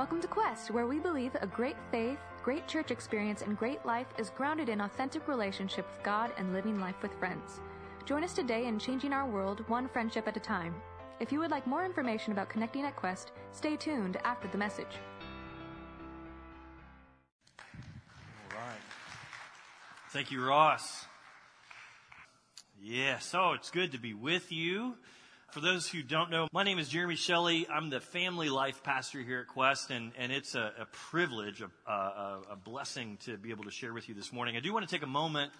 Welcome to Quest, where we believe a great faith, great church experience, and great life is grounded in authentic relationship with God and living life with friends. Join us today in changing our world one friendship at a time. If you would like more information about connecting at Quest, stay tuned after the message. All right. Thank you, Ross. Yeah, so it's good to be with you. For those who don't know, my name is Jeremy Shelley. I'm the family life pastor here at Quest, and, and it's a, a privilege, a, a, a blessing to be able to share with you this morning. I do want to take a moment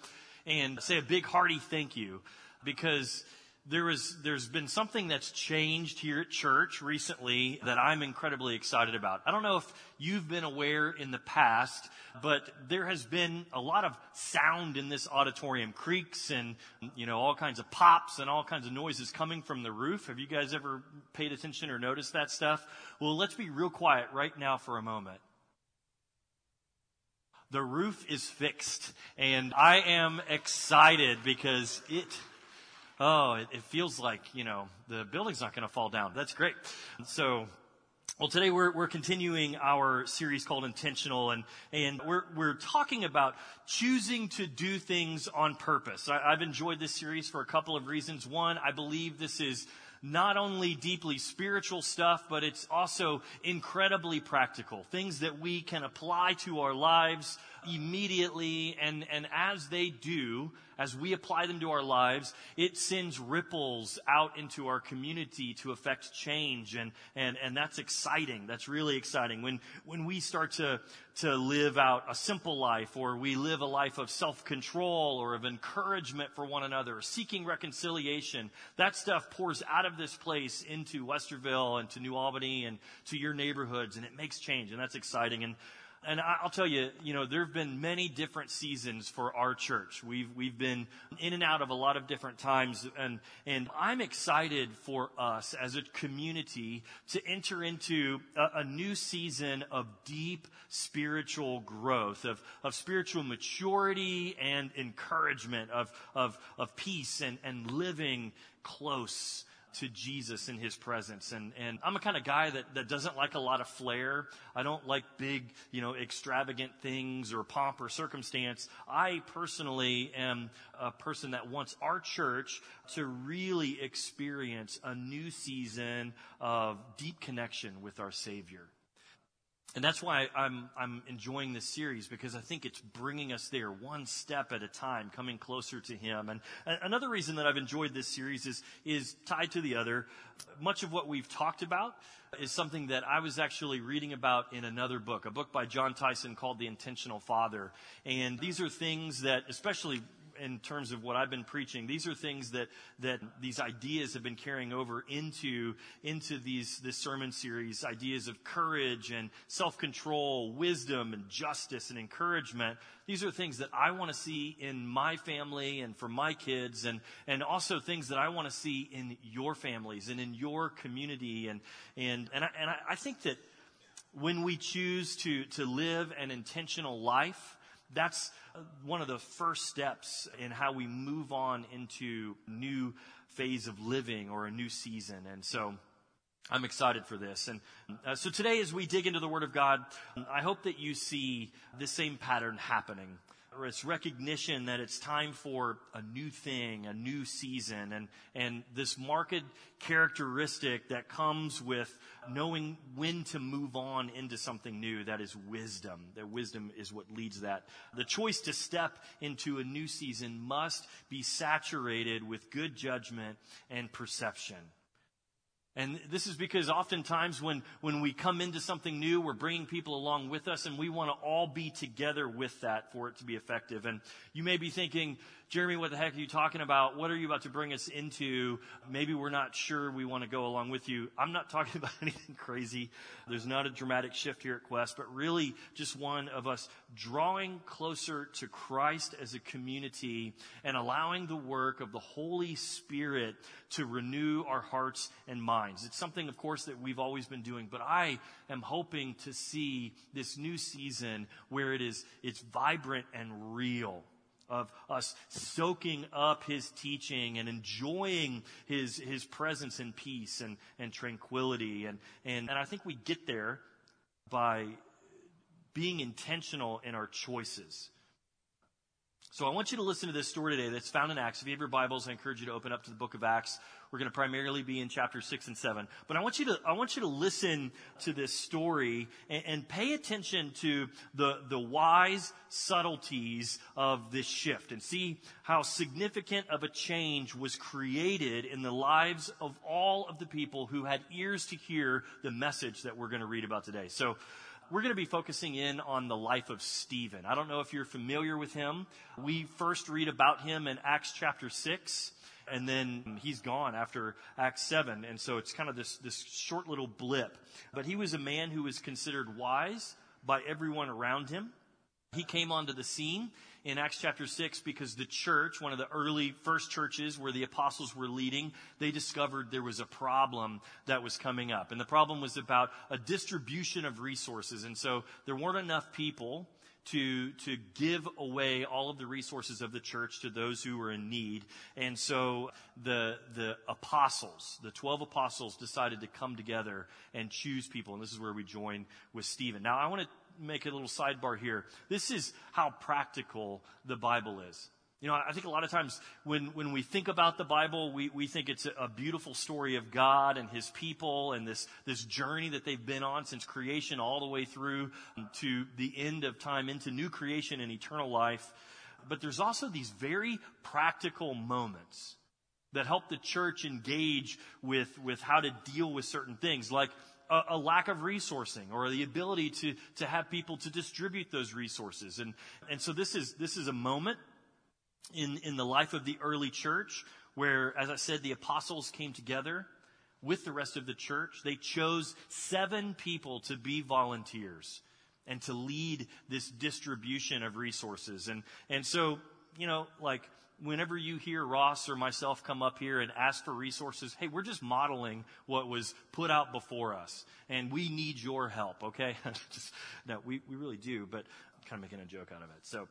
and say a big hearty thank you because there is, there's been something that's changed here at church recently that I'm incredibly excited about. I don't know if you've been aware in the past, but there has been a lot of sound in this auditorium, creaks and, you know, all kinds of pops and all kinds of noises coming from the roof. Have you guys ever paid attention or noticed that stuff? Well, let's be real quiet right now for a moment the roof is fixed and I am excited because it oh, it, it feels like, you know, the building's not going to fall down. That's great. So, well, today we're, we're continuing our series called Intentional, and, and we're, we're talking about choosing to do things on purpose. I, I've enjoyed this series for a couple of reasons. One, I believe this is not only deeply spiritual stuff, but it's also incredibly practical. Things that we can apply to our lives immediately, and, and as they do, as we apply them to our lives, it sends ripples out into our community to affect change. And, and, and that's exciting. That's really exciting. When, when we start to, to live out a simple life or we live a life of self-control or of encouragement for one another, seeking reconciliation, that stuff pours out of this place into Westerville and to New Albany and to your neighborhoods and it makes change and that's exciting. And and I'll tell you, you know, there have been many different seasons for our church. We've, we've been in and out of a lot of different times. And, and I'm excited for us as a community to enter into a, a new season of deep spiritual growth, of, of spiritual maturity and encouragement, of, of, of peace and, and living close to Jesus in his presence. And, and I'm a kind of guy that, that doesn't like a lot of flair. I don't like big, you know, extravagant things or pomp or circumstance. I personally am a person that wants our church to really experience a new season of deep connection with our Savior. And that's why I'm, I'm enjoying this series because I think it's bringing us there one step at a time, coming closer to Him. And another reason that I've enjoyed this series is, is tied to the other. Much of what we've talked about is something that I was actually reading about in another book, a book by Jon Tyson called The Intentional Father. And these are things that, especially in terms of what I've been preaching. These are things that, that these ideas have been carrying over into, into these, this sermon series. Ideas of courage and self-control, wisdom and justice and encouragement. These are things that I want to see in my family and for my kids and, and also things that I want to see in your families and in your community. And, and, and I, and I think that when we choose to, to live an intentional life, that's one of the first steps in how we move on into new phase of living or a new season. And so I'm excited for this. And uh, so today, as we dig into the Word of God, I hope that you see the same pattern happening or it's recognition that it's time for a new thing, a new season, and, and this marked characteristic that comes with knowing when to move on into something new, that is wisdom. That wisdom is what leads that. The choice to step into a new season must be saturated with good judgment and perception. And this is because oftentimes when, when we come into something new, we're bringing people along with us and we want to all be together with that for it to be effective. And you may be thinking, Jeremy, what the heck are you talking about? What are you about to bring us into? Maybe we're not sure we want to go along with you. I'm not talking about anything crazy. There's not a dramatic shift here at Quest, but really just one of us drawing closer to Christ as a community and allowing the work of the Holy Spirit to renew our hearts and minds. It's something, of course, that we've always been doing, but I am hoping to see this new season where it is, it's vibrant and real of us soaking up his teaching and enjoying his, his presence and peace and, and tranquility. And, and, and I think we get there by being intentional in our choices. So I want you to listen to this story today that's found in Acts. If you have your Bibles, I encourage you to open up to the book of Acts. We're going to primarily be in chapter six and seven. But I want you to, I want you to listen to this story and, and pay attention to the, the wise subtleties of this shift and see how significant of a change was created in the lives of all of the people who had ears to hear the message that we're going to read about today. So, we're going to be focusing in on the life of Stephen. I don't know if you're familiar with him. We first read about him in Acts chapter 6 and then he's gone after Acts 7. And so it's kind of this, this short little blip. But he was a man who was considered wise by everyone around him. He came onto the scene in Acts chapter 6 because the church, one of the early first churches where the apostles were leading, they discovered there was a problem that was coming up. And the problem was about a distribution of resources. And so there weren't enough people to, to give away all of the resources of the church to those who were in need. And so the, the apostles, the 12 apostles decided to come together and choose people. And this is where we join with Stephen. Now I want to make a little sidebar here. This is how practical the Bible is. You know, I think a lot of times when, when we think about the Bible, we, we think it's a, beautiful story of God and His people and this, this journey that they've been on since creation all the way through to the end of time into new creation and eternal life. But there's also these very practical moments that help the church engage with, with how to deal with certain things. Like, a, a, lack of resourcing or the ability to, to have people to distribute those resources. And, and so this is, this is a moment in, in the life of the early church where, as I said, the apostles came together with the rest of the church. They chose seven people to be volunteers and to lead this distribution of resources. And, and so, you know, like, whenever you hear Ross or myself come up here and ask for resources, hey, we're just modeling what was put out before us. And we need your help, okay? just, no, we, we really do, but I'm kind of making a joke out of it. So,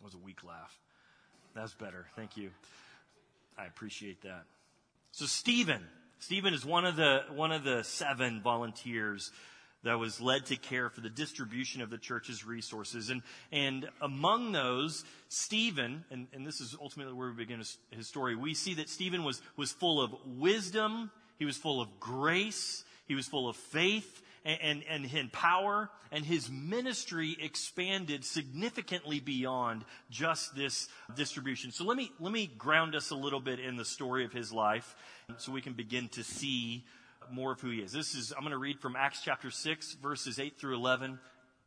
it was a weak laugh. That's better. Thank you. I appreciate that. So Stephen, Stephen is one of the, one of the seven volunteers that was led to care for the distribution of the church's resources. And, and among those, Stephen, and, and this is ultimately where we begin his, story, we see that Stephen was, was full of wisdom, he was full of grace, he was full of faith, and, and, and power, and his ministry expanded significantly beyond just this distribution. So let me, let me ground us a little bit in the story of his life so we can begin to see more of who he is. This is, I'm going to read from Acts chapter 6, verses 8 through 11.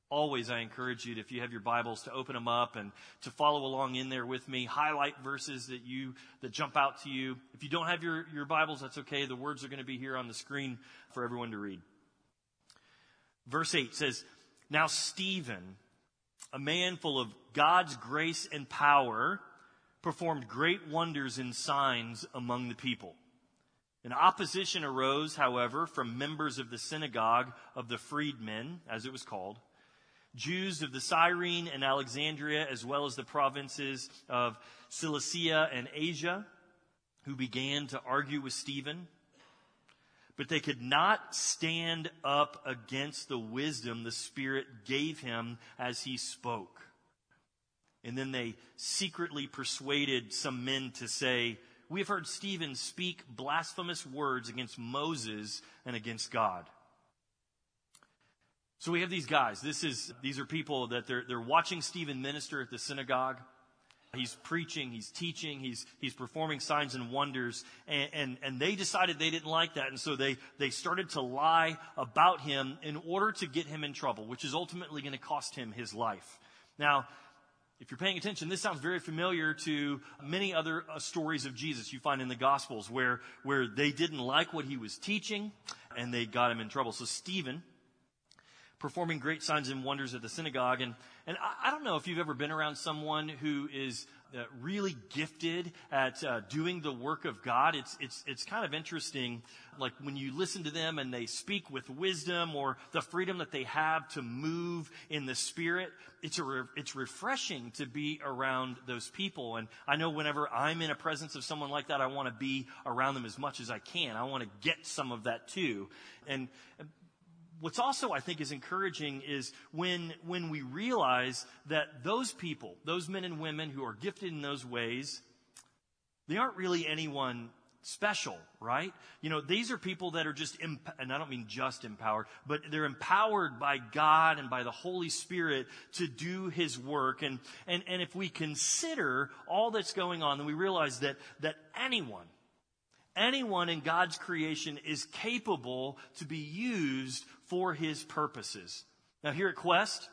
Always, I encourage you, to, if you have your Bibles, to open them up and to follow along in there with me. Highlight verses that you, that jump out to you. If you don't have your, your Bibles, that's okay. The words are going to be here on the screen for everyone to read. Verse 8 says, Now Stephen, a man full of God's grace and power, performed great wonders and signs among the people. An opposition arose, however, from members of the synagogue of the freedmen, as it was called, Jews of the Cyrene and Alexandria, as well as the provinces of Cilicia and Asia, who began to argue with Stephen but they could not stand up against the wisdom the Spirit gave him as he spoke. And then they secretly persuaded some men to say, We have heard Stephen speak blasphemous words against Moses and against God. So we have these guys. This is, these are people that they're, they're watching Stephen minister at the synagogue. He's preaching, he's teaching, he's, he's performing signs and wonders, and, and, and, they decided they didn't like that, and so they, they started to lie about him in order to get him in trouble, which is ultimately going to cost him his life. Now, if you're paying attention, this sounds very familiar to many other uh, stories of Jesus you find in the Gospels where, where they didn't like what he was teaching and they got him in trouble. So Stephen, performing great signs and wonders at the synagogue. And, and I, I don't know if you've ever been around someone who is uh, really gifted at uh, doing the work of God. It's, it's, it's kind of interesting, like when you listen to them and they speak with wisdom or the freedom that they have to move in the Spirit. It's, a re- it's refreshing to be around those people. And I know whenever I'm in a presence of someone like that, I want to be around them as much as I can. I want to get some of that too. And what's also, I think, is encouraging is when, when we realize that those people, those men and women who are gifted in those ways, they aren't really anyone special, right? You know, these are people that are just, imp- and I don't mean just empowered, but they're empowered by God and by the Holy Spirit to do His work. And, and, and if we consider all that's going on, then we realize that, that anyone, anyone in God's creation is capable to be used for His purposes. Now here at Quest,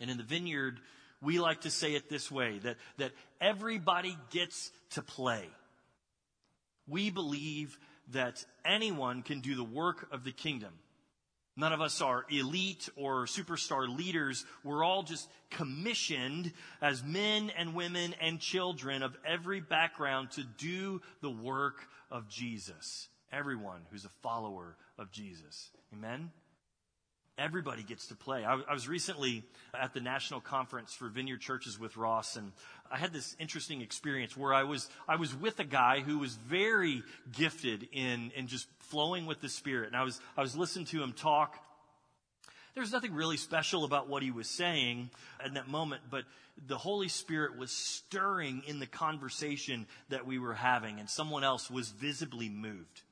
and in the vineyard, we like to say it this way, that, that everybody gets to play. We believe that anyone can do the work of the kingdom. None of us are elite or superstar leaders. We're all just commissioned as men and women and children of every background to do the work of Jesus. Everyone who's a follower of Jesus. Amen? Everybody gets to play. I, I was recently at the National Conference for Vineyard Churches with Ross, and I had this interesting experience where I was, I was with a guy who was very gifted in, in just flowing with the Spirit. And I was, I was listening to him talk. There's nothing really special about what he was saying in that moment, but the Holy Spirit was stirring in the conversation that we were having, and someone else was visibly moved.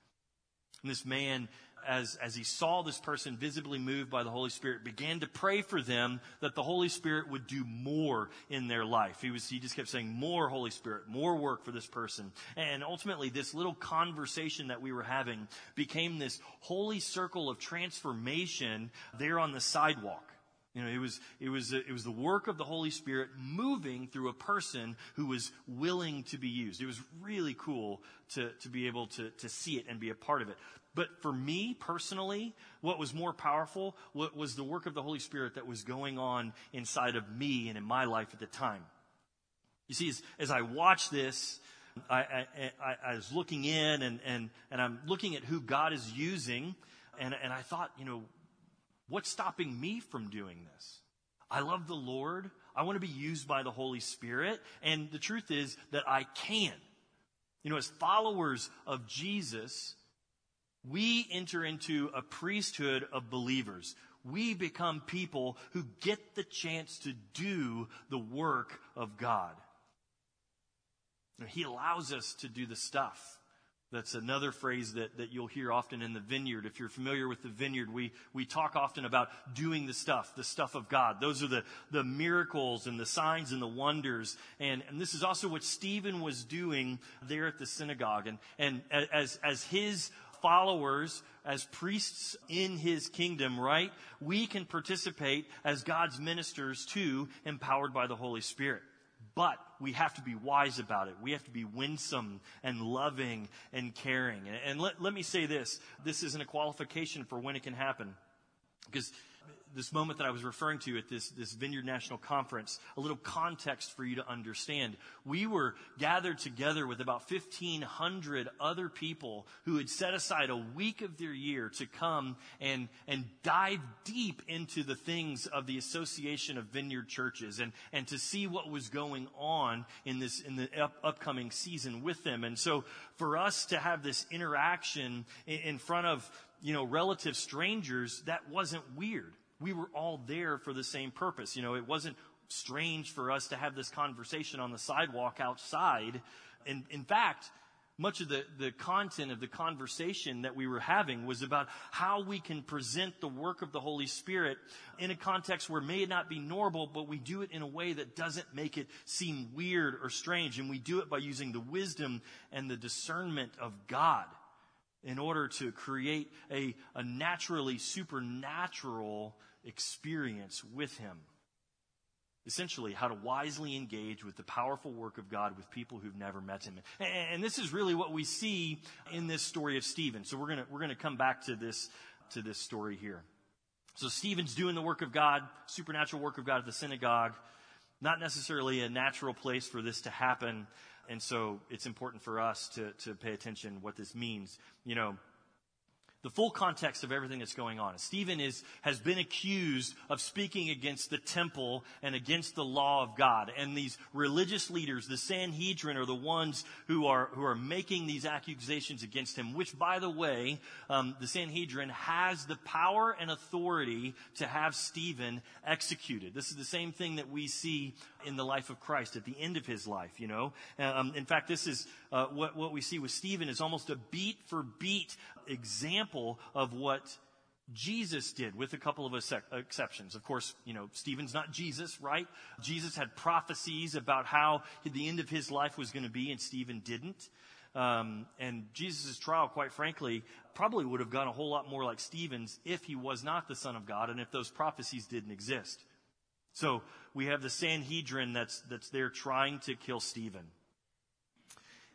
And this man as, as he saw this person visibly moved by the Holy Spirit, began to pray for them that the Holy Spirit would do more in their life. He was, he just kept saying, more Holy Spirit, more work for this person. And ultimately, this little conversation that we were having became this holy circle of transformation there on the sidewalk. You know, it was, it was, it was the work of the Holy Spirit moving through a person who was willing to be used. It was really cool to, to be able to, to see it and be a part of it. But for me personally, what was more powerful was the work of the Holy Spirit that was going on inside of me and in my life at the time. You see, as, as I watched this, I, I, I, I, was looking in and, and, and I'm looking at who God is using, and, and I thought, you know, what's stopping me from doing this? I love the Lord. I want to be used by the Holy Spirit. And the truth is that I can. You know, as followers of Jesus, we enter into a priesthood of believers. We become people who get the chance to do the work of God. He allows us to do the stuff. That's another phrase that, that you'll hear often in the vineyard. If you're familiar with the vineyard, we, we talk often about doing the stuff, the stuff of God. Those are the, the miracles and the signs and the wonders. And, and this is also what Stephen was doing there at the synagogue. And, and as, as his followers, as priests in his kingdom, right? We can participate as God's ministers too, empowered by the Holy Spirit. But we have to be wise about it. We have to be winsome and loving and caring. And, let, let me say this. This isn't a qualification for when it can happen. Because this moment that I was referring to at this, this Vineyard National Conference, a little context for you to understand. We were gathered together with about 1,500 other people who had set aside a week of their year to come and, and dive deep into the things of the Association of Vineyard Churches and, and to see what was going on in this, in the up, upcoming season with them. And so for us to have this interaction in, in front of, you know, relative strangers, that wasn't weird we were all there for the same purpose. You know, it wasn't strange for us to have this conversation on the sidewalk outside. And in fact, much of the, the content of the conversation that we were having was about how we can present the work of the Holy Spirit in a context where it may not be normal, but we do it in a way that doesn't make it seem weird or strange. And we do it by using the wisdom and the discernment of God in order to create a, a naturally supernatural experience with Him. Essentially, how to wisely engage with the powerful work of God with people who've never met Him. And this is really what we see in this story of Stephen. So we're gonna, we're gonna come back to this, to this story here. So Stephen's doing the work of God, supernatural work of God at the synagogue. Not necessarily a natural place for this to happen. And so it's important for us to, to pay attention what this means. You know, the full context of everything that's going on. Stephen is, has been accused of speaking against the temple and against the law of God. And these religious leaders, the Sanhedrin, are the ones who are, who are making these accusations against him, which, by the way, um, the Sanhedrin has the power and authority to have Stephen executed. This is the same thing that we see in the life of Christ at the end of his life, you know. Um, in fact, this is uh, what, what we see with Stephen is almost a beat for beat example of what Jesus did with a couple of exceptions. Of course, you know, Stephen's not Jesus, right? Jesus had prophecies about how the end of his life was going to be, and Stephen didn't. Um, and Jesus' trial, quite frankly, probably would have gone a whole lot more like Stephen's if he was not the Son of God and if those prophecies didn't exist. So we have the Sanhedrin that's, that's there trying to kill Stephen.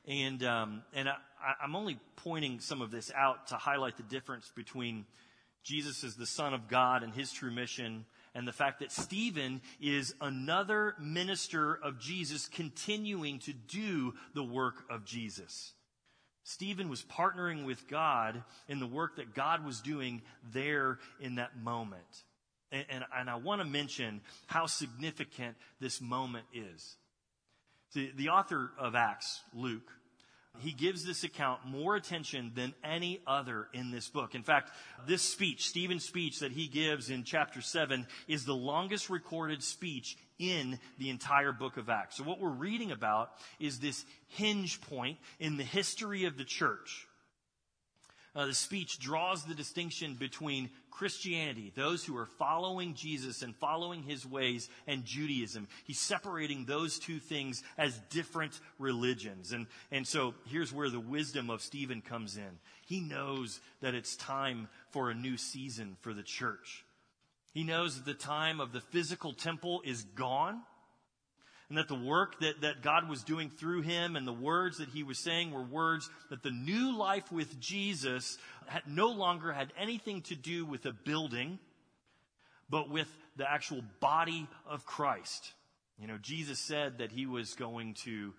And, um, and I, I'm only pointing some of this out to highlight the difference between Jesus as the Son of God and his true mission and the fact that Stephen is another minister of Jesus continuing to do the work of Jesus. Stephen was partnering with God in the work that God was doing there in that moment. And, and, and I want to mention how significant this moment is. The, the author of Acts, Luke, he gives this account more attention than any other in this book. In fact, this speech, Stephen's speech that he gives in chapter 7, is the longest recorded speech in the entire book of Acts. So what we're reading about is this hinge point in the history of the church. Uh, the speech draws the distinction between Christianity, those who are following Jesus and following his ways, and Judaism. He's separating those two things as different religions. And, and so here's where the wisdom of Stephen comes in. He knows that it's time for a new season for the church. He knows that the time of the physical temple is gone and that the work that, that God was doing through him and the words that he was saying were words that the new life with Jesus had no longer had anything to do with a building, but with the actual body of Christ. You know, Jesus said that he was going to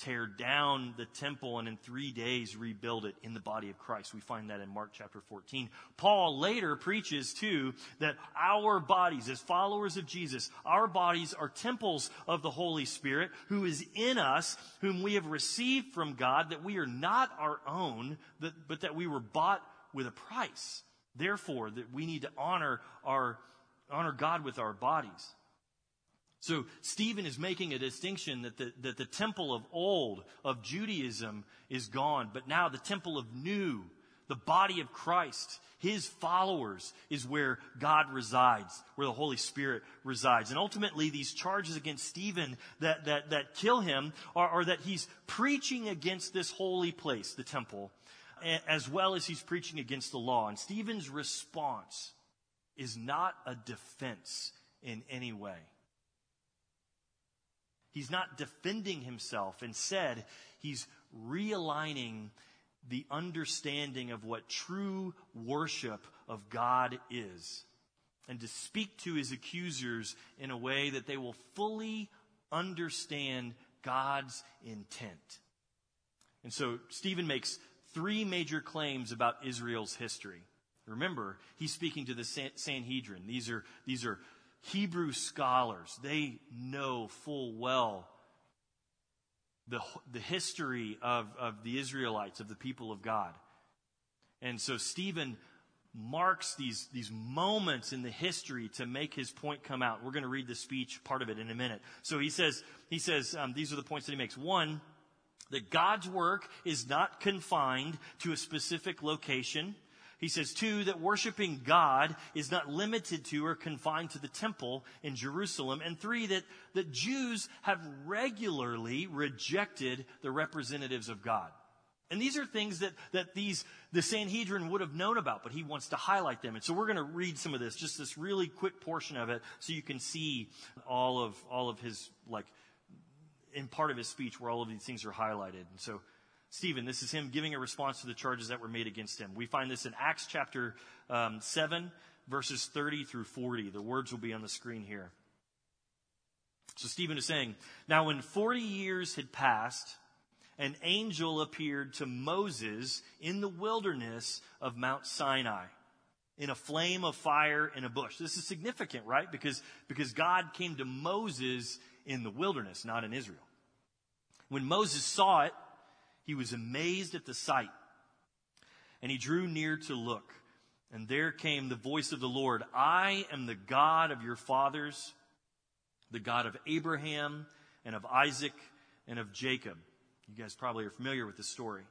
tear down the temple and in three days rebuild it in the body of Christ. We find that in Mark chapter 14. Paul later preaches too that our bodies, as followers of Jesus, our bodies are temples of the Holy Spirit who is in us, whom we have received from God, that we are not our own, but that we were bought with a price. Therefore, that we need to honor our, honor God with our bodies. So Stephen is making a distinction that the, that the temple of old, of Judaism, is gone, but now the temple of new, the body of Christ, his followers, is where God resides, where the Holy Spirit resides. And ultimately, these charges against Stephen that, that, that kill him are, are that he's preaching against this holy place, the temple, as well as he's preaching against the law. And Stephen's response is not a defense in any way. He's not defending himself. Instead, he's realigning the understanding of what true worship of God is. And to speak to his accusers in a way that they will fully understand God's intent. And so Stephen makes three major claims about Israel's history. Remember, he's speaking to the Sanhedrin. These are, these are Hebrew scholars, they know full well the, the history of, of the Israelites, of the people of God. And so Stephen marks these, these moments in the history to make his point come out. We're going to read the speech, part of it, in a minute. So he says, he says um, these are the points that he makes. One, that God's work is not confined to a specific location. He says, two, that worshiping God is not limited to or confined to the temple in Jerusalem. And three, that, that Jews have regularly rejected the representatives of God. And these are things that, that these, the Sanhedrin would have known about, but he wants to highlight them. And so we're going to read some of this, just this really quick portion of it, so you can see all of, all of his, like, in part of his speech where all of these things are highlighted. And so Stephen. This is him giving a response to the charges that were made against him. We find this in Acts chapter um, 7, verses 30 through 40. The words will be on the screen here. So Stephen is saying, Now when 40 years had passed, an angel appeared to Moses in the wilderness of Mount Sinai in a flame of fire in a bush. This is significant, right? Because, because God came to Moses in the wilderness, not in Israel. When Moses saw it, he was amazed at the sight. And he drew near to look. And there came the voice of the Lord I am the God of your fathers, the God of Abraham and of Isaac and of Jacob. You guys probably are familiar with the story.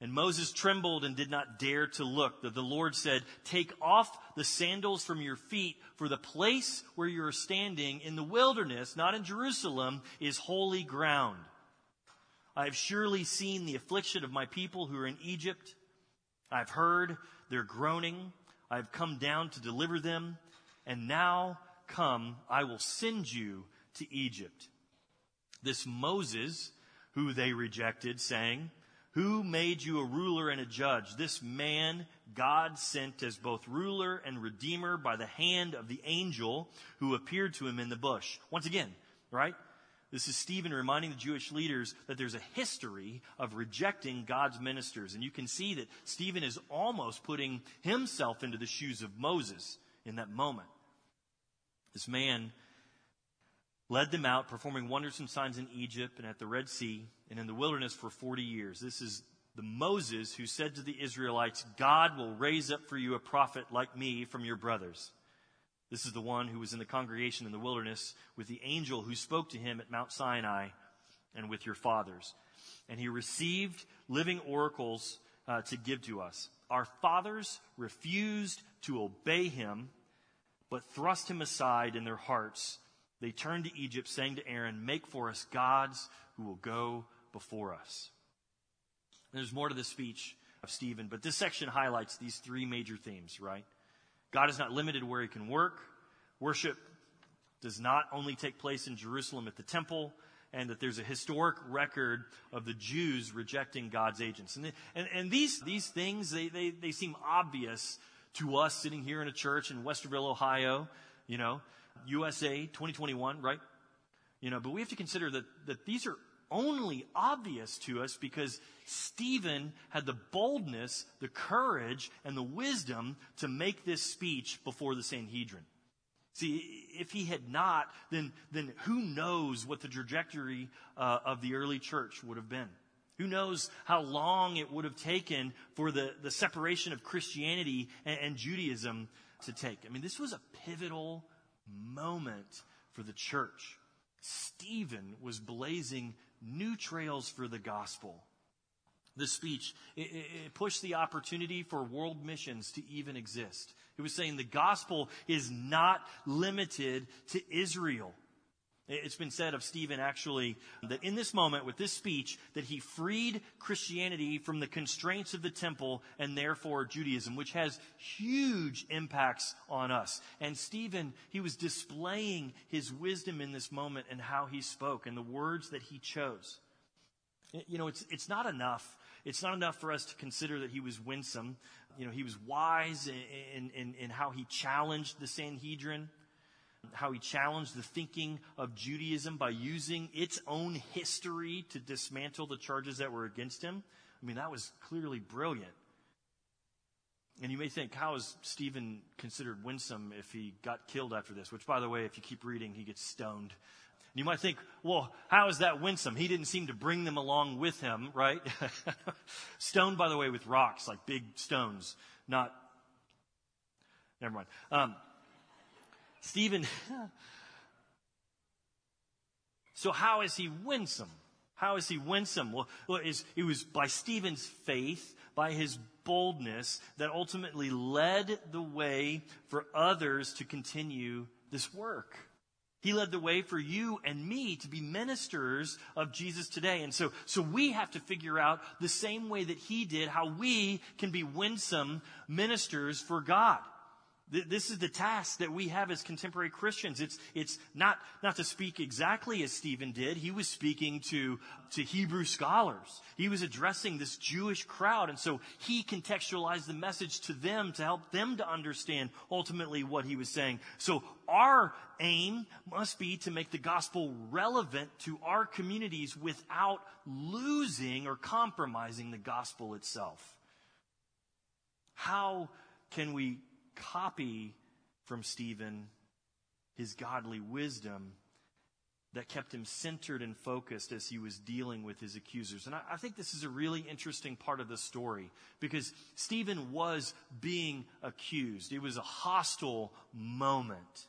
And Moses trembled and did not dare to look. The, Lord said, Take off the sandals from your feet, for the place where you are standing in the wilderness, not in Jerusalem, is holy ground. I have surely seen the affliction of my people who are in Egypt. I have heard their groaning. I have come down to deliver them. And now come, I will send you to Egypt. This Moses, who they rejected, saying, Who made you a ruler and a judge? This man God sent as both ruler and redeemer by the hand of the angel who appeared to him in the bush. Once again, right? This is Stephen reminding the Jewish leaders that there's a history of rejecting God's ministers. And you can see that Stephen is almost putting himself into the shoes of Moses in that moment. This man led them out, performing wonders and signs in Egypt and at the Red Sea and in the wilderness for 40 years. This is the Moses who said to the Israelites, God will raise up for you a prophet like me from your brothers. This is the one who was in the congregation in the wilderness with the angel who spoke to him at Mount Sinai and with your fathers. And he received living oracles uh, to give to us. Our fathers refused to obey him, but thrust him aside in their hearts. They turned to Egypt, saying to Aaron, Make for us gods who will go before us. There's more to the speech of Stephen, but this section highlights these three major themes, right? God is not limited where he can work. Worship does not only take place in Jerusalem at the temple, and that there's a historic record of the Jews rejecting God's agents. And, and, and these, these things, they, they, they seem obvious to us sitting here in a church in Westerville, Ohio, you know, USA 2021, right? You know, but we have to consider that, that these are only obvious to us because Stephen had the boldness, the courage, and the wisdom to make this speech before the Sanhedrin. See, if he had not, then, then who knows what the trajectory uh, of the early church would have been? Who knows how long it would have taken for the, the separation of Christianity and, and Judaism to take? I mean, this was a pivotal moment for the church. Stephen was blazing new trails for the gospel. The speech, it, it, pushed the opportunity for world missions to even exist. It was saying the gospel is not limited to Israel. It's been said of Stephen actually that in this moment with this speech that he freed Christianity from the constraints of the temple and therefore Judaism, which has huge impacts on us. And Stephen, he was displaying his wisdom in this moment and how he spoke and the words that he chose. You know, it's, it's not enough. It's not enough for us to consider that he was winsome. You know, he was wise in, in, in how he challenged the Sanhedrin how he challenged the thinking of Judaism by using its own history to dismantle the charges that were against him. I mean, that was clearly brilliant. And you may think, how is Stephen considered winsome if he got killed after this? Which, by the way, if you keep reading, he gets stoned. You might think, well, how is that winsome? He didn't seem to bring them along with him, right? stoned, by the way, with rocks, like big stones, not. Never mind. Um, Stephen, so how is he winsome? How is he winsome? Well, it was by Stephen's faith, by his boldness, that ultimately led the way for others to continue this work. He led the way for you and me to be ministers of Jesus today. And so, so we have to figure out the same way that he did, how we can be winsome ministers for God. This is the task that we have as contemporary Christians. It's, it's not, not to speak exactly as Stephen did. He was speaking to, to Hebrew scholars. He was addressing this Jewish crowd. And so he contextualized the message to them to help them to understand ultimately what he was saying. So our aim must be to make the gospel relevant to our communities without losing or compromising the gospel itself. How can we copy from Stephen his godly wisdom that kept him centered and focused as he was dealing with his accusers. And I, I, think this is a really interesting part of the story because Stephen was being accused. It was a hostile moment.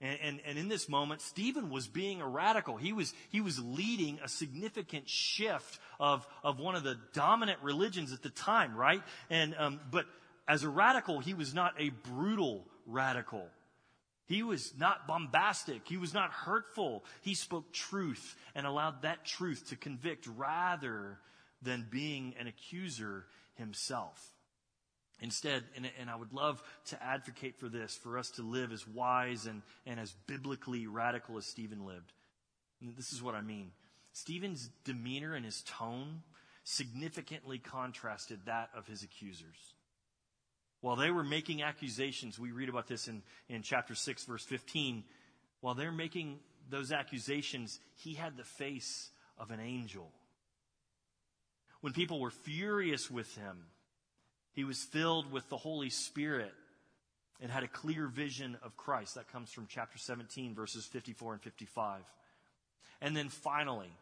And, and, and in this moment, Stephen was being a radical. He was, he was leading a significant shift of, of one of the dominant religions at the time, right? And, um, but as a radical, he was not a brutal radical. He was not bombastic. He was not hurtful. He spoke truth and allowed that truth to convict rather than being an accuser himself. Instead, and, and, I would love to advocate for this, for us to live as wise and, and as biblically radical as Stephen lived. And this is what I mean. Stephen's demeanor and his tone significantly contrasted that of his accusers. While they were making accusations, we read about this in, in chapter 6, verse 15. While they're making those accusations, he had the face of an angel. When people were furious with him, he was filled with the Holy Spirit and had a clear vision of Christ. That comes from chapter 17, verses 54 and 55. And then finally,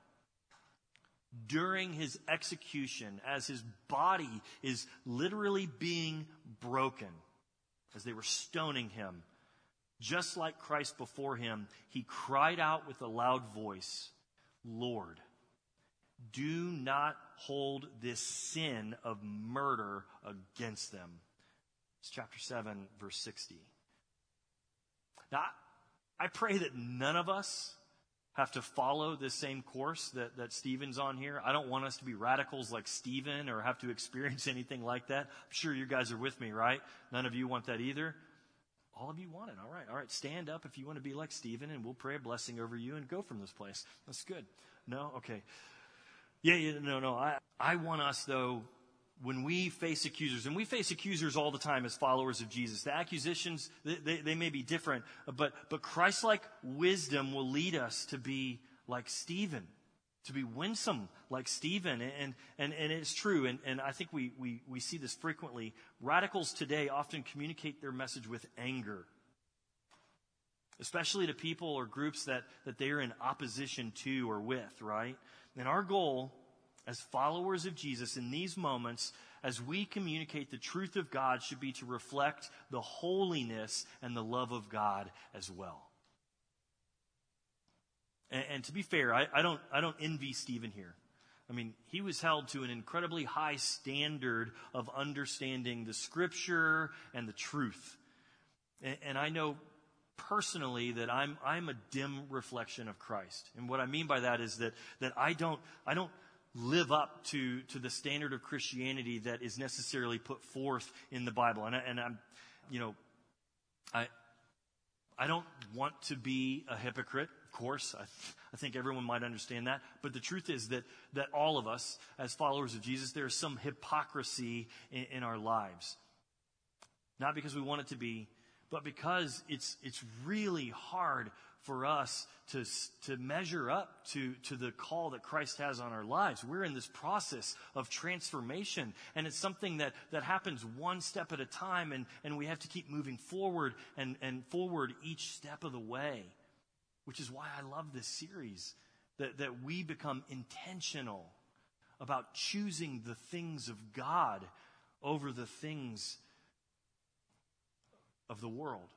during his execution as his body is literally being broken as they were stoning him. Just like Christ before him, he cried out with a loud voice, Lord, do not hold this sin of murder against them. It's chapter 7, verse 60. Now, I pray that none of us have to follow the same course that, that Stephen's on here. I don't want us to be radicals like Stephen or have to experience anything like that. I'm sure you guys are with me, right? None of you want that either. All of you want it. All right. All right. Stand up if you want to be like Stephen and we'll pray a blessing over you and go from this place. That's good. No? Okay. Yeah, yeah, no, no. I, I want us though when we face accusers, and we face accusers all the time as followers of Jesus, the accusations, they, they, they may be different, but, but Christ like wisdom will lead us to be like Stephen, to be winsome like Stephen. And, and, and it's true, and, and I think we, we, we see this frequently. Radicals today often communicate their message with anger, especially to people or groups that, that they are in opposition to or with, right? And our goal as followers of Jesus in these moments, as we communicate the truth of God, should be to reflect the holiness and the love of God as well. And, and to be fair, I, I, don't, I don't envy Stephen here. I mean, he was held to an incredibly high standard of understanding the scripture and the truth. And, and I know personally that I'm, I'm a dim reflection of Christ. And what I mean by that is that, that I don't, I don't, live up to, to the standard of Christianity that is necessarily put forth in the Bible. And, I, and I'm, you know, I, I don't want to be a hypocrite. Of course, I, I think everyone might understand that. But the truth is that, that all of us, as followers of Jesus, there is some hypocrisy in, in our lives. Not because we want it to be, but because it's, it's really hard for us to, to measure up to, to the call that Christ has on our lives. We're in this process of transformation, and it's something that, that happens one step at a time, and, and we have to keep moving forward and, and forward each step of the way, which is why I love this series, that, that we become intentional about choosing the things of God over the things of the world.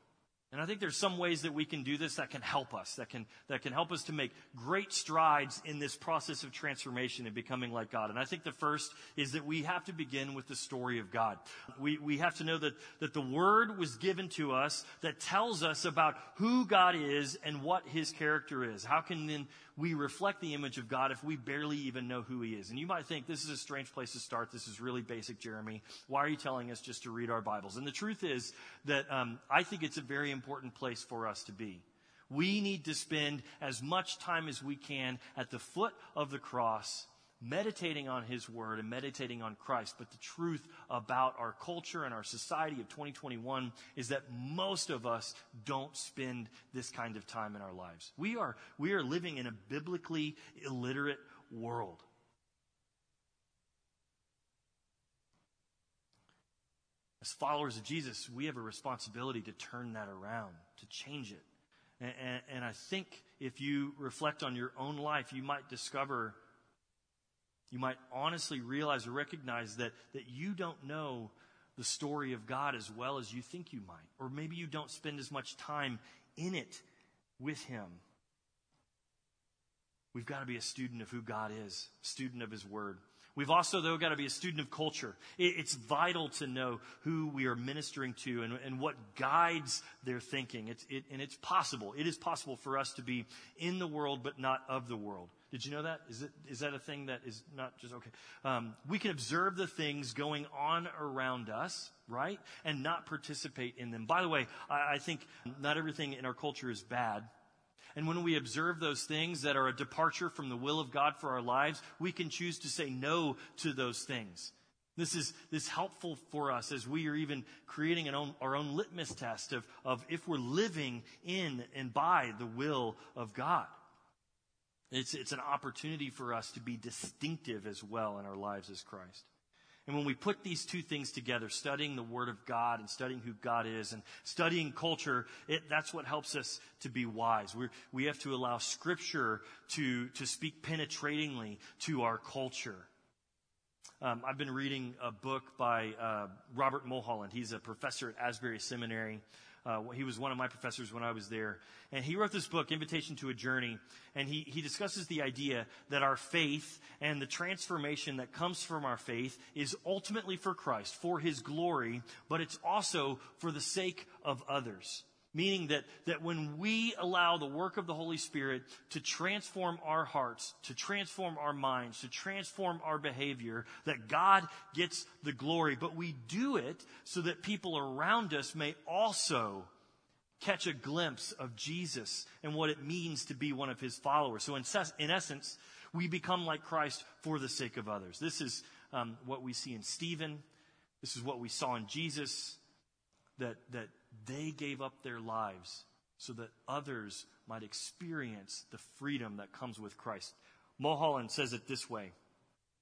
And I think there's some ways that we can do this that can help us, that can, that can help us to make great strides in this process of transformation and becoming like God. And I think the first is that we have to begin with the story of God. We, we have to know that, that the Word was given to us that tells us about who God is and what His character is. How can then we reflect the image of God if we barely even know who He is? And you might think this is a strange place to start. This is really basic, Jeremy. Why are you telling us just to read our Bibles? And the truth is that um, I think it's a very important place for us to be. We need to spend as much time as we can at the foot of the cross meditating on His Word and meditating on Christ. But the truth about our culture and our society of 2021 is that most of us don't spend this kind of time in our lives. We are, we are living in a biblically illiterate world. As followers of Jesus, we have a responsibility to turn that around, to change it. And, and, and I think if you reflect on your own life, you might discover you might honestly realize or recognize that, that you don't know the story of God as well as you think you might. Or maybe you don't spend as much time in it with Him. We've got to be a student of who God is, student of His Word. We've also, though, got to be a student of culture. It's vital to know who we are ministering to and, and what guides their thinking. It's, it, and it's possible. It is possible for us to be in the world, but not of the world. Did you know that? Is, it, is that a thing that is not just okay? Um, we can observe the things going on around us, right? And not participate in them. By the way, I, I think not everything in our culture is bad. And when we observe those things that are a departure from the will of God for our lives, we can choose to say no to those things. This is this helpful for us as we are even creating own, our own litmus test of, of if we're living in and by the will of God. It's, it's an opportunity for us to be distinctive as well in our lives as Christ. And when we put these two things together, studying the Word of God and studying who God is and studying culture, it, that's what helps us to be wise. we we have to allow Scripture to, to speak penetratingly to our culture. Um, I've been reading a book by uh, Robert Mulholland. He's a professor at Asbury Seminary. Uh, he was one of my professors when I was there. And he wrote this book, Invitation to a Journey, and he, he discusses the idea that our faith and the transformation that comes from our faith is ultimately for Christ, for his glory, but it's also for the sake of others. Meaning that, that when we allow the work of the Holy Spirit to transform our hearts, to transform our minds, to transform our behavior, that God gets the glory. But we do it so that people around us may also catch a glimpse of Jesus and what it means to be one of his followers. So in, in essence, we become like Christ for the sake of others. This is um, what we see in Stephen. This is what we saw in Jesus. That, that they gave up their lives so that others might experience the freedom that comes with Christ. Mulholland says it this way.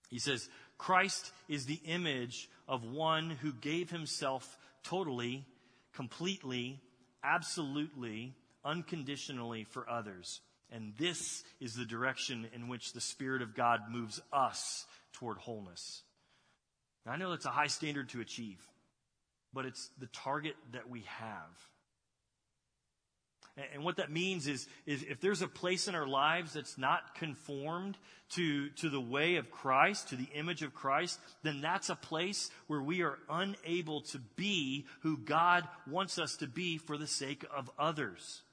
He says, Christ is the image of one who gave himself totally, completely, absolutely, unconditionally for others. And this is the direction in which the Spirit of God moves us toward wholeness. Now, I know that's a high standard to achieve but it's the target that we have. And what that means is, is if there's a place in our lives that's not conformed to, to the way of Christ, to the image of Christ, then that's a place where we are unable to be who God wants us to be for the sake of others.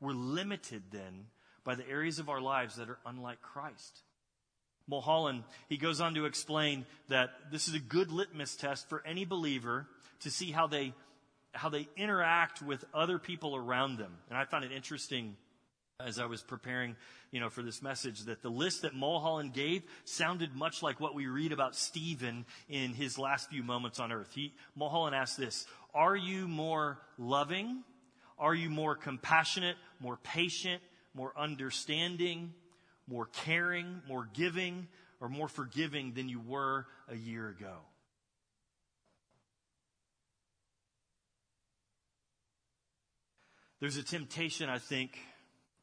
We're limited then by the areas of our lives that are unlike Christ. Mulholland, he goes on to explain that this is a good litmus test for any believer to see how they, how they interact with other people around them. And I found it interesting as I was preparing, you know, for this message that the list that Mulholland gave sounded much like what we read about Stephen in his last few moments on earth. He, Mulholland asked this, are you more loving? Are you more compassionate, more patient, more understanding, more caring, more giving, or more forgiving than you were a year ago? There's a temptation, I think,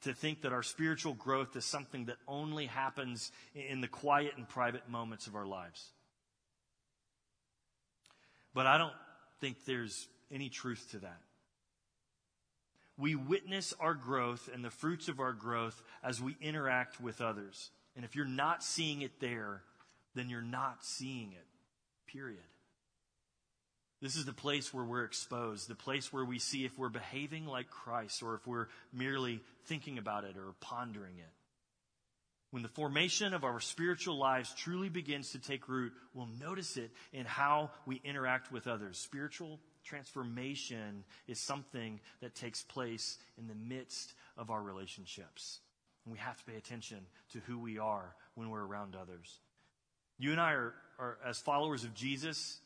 to think that our spiritual growth is something that only happens in the quiet and private moments of our lives. But I don't think there's any truth to that. We witness our growth and the fruits of our growth as we interact with others. And if you're not seeing it there, then you're not seeing it. Period. This is the place where we're exposed, the place where we see if we're behaving like Christ or if we're merely thinking about it or pondering it. When the formation of our spiritual lives truly begins to take root, we'll notice it in how we interact with others. Spiritual transformation is something that takes place in the midst of our relationships. And we have to pay attention to who we are when we're around others. You and I are, are as followers of Jesus,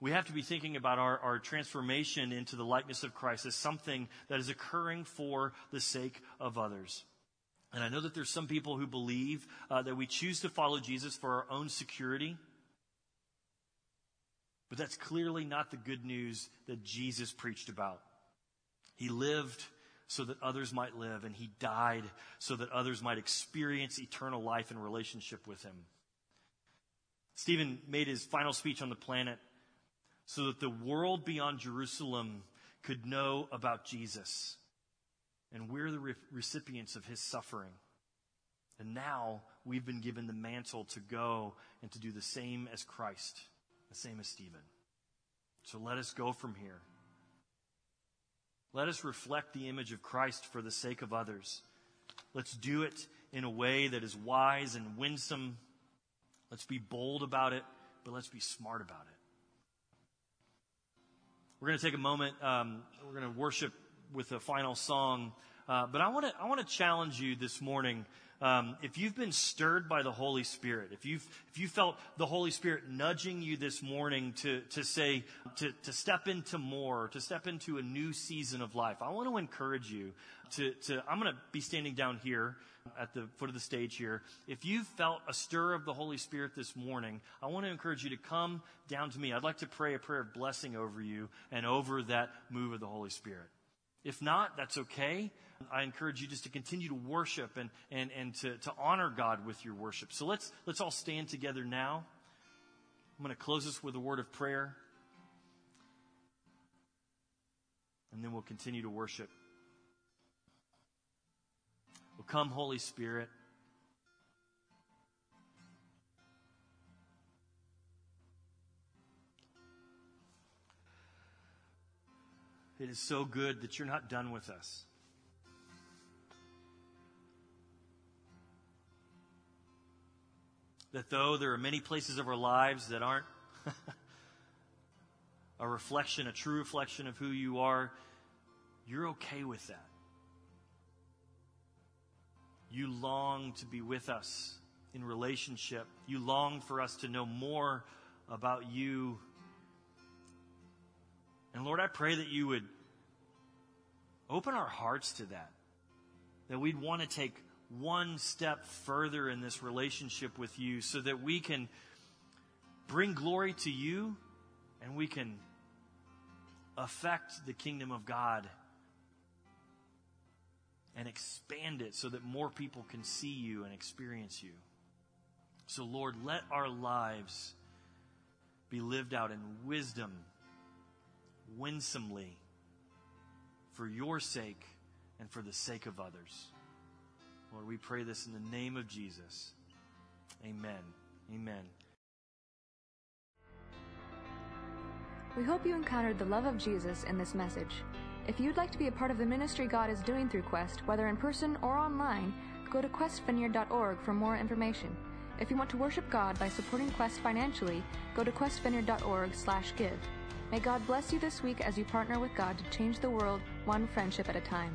we have to be thinking about our, our transformation into the likeness of Christ as something that is occurring for the sake of others. And I know that there's some people who believe uh, that we choose to follow Jesus for our own security. But that's clearly not the good news that Jesus preached about. He lived so that others might live, and he died so that others might experience eternal life in relationship with him. Stephen made his final speech on the planet so that the world beyond Jerusalem could know about Jesus. And we're the re- recipients of his suffering. And now we've been given the mantle to go and to do the same as Christ, the same as Stephen. So let us go from here. Let us reflect the image of Christ for the sake of others. Let's do it in a way that is wise and winsome. Let's be bold about it, but let's be smart about it. We're going to take a moment. Um, we're going to worship with a final song. Uh, but I want to I want to challenge you this morning. Um, if you've been stirred by the Holy Spirit, if you've if you felt the Holy Spirit nudging you this morning to to say to to step into more, to step into a new season of life, I want to encourage you to to. I'm going to be standing down here at the foot of the stage here. If you've felt a stir of the Holy Spirit this morning, I want to encourage you to come down to me. I'd like to pray a prayer of blessing over you and over that move of the Holy Spirit. If not, that's okay. I encourage you just to continue to worship and, and, and to, to honor God with your worship. So let's, let's all stand together now. I'm going to close this with a word of prayer. And then we'll continue to worship. Well, come, Holy Spirit. It is so good that you're not done with us. That though there are many places of our lives that aren't a reflection, a true reflection of who you are, you're okay with that. You long to be with us in relationship. You long for us to know more about you. And Lord, I pray that you would open our hearts to that. That we'd want to take one step further in this relationship with you so that we can bring glory to you and we can affect the kingdom of God and expand it so that more people can see you and experience you. So, Lord, let our lives be lived out in wisdom, winsomely, for your sake and for the sake of others. Lord, we pray this in the name of Jesus. Amen. Amen. We hope you encountered the love of Jesus in this message. If you'd like to be a part of the ministry God is doing through Quest, whether in person or online, go to questvineyard.org for more information. If you want to worship God by supporting Quest financially, go to questvineyard.org/give. May God bless you this week as you partner with God to change the world one friendship at a time.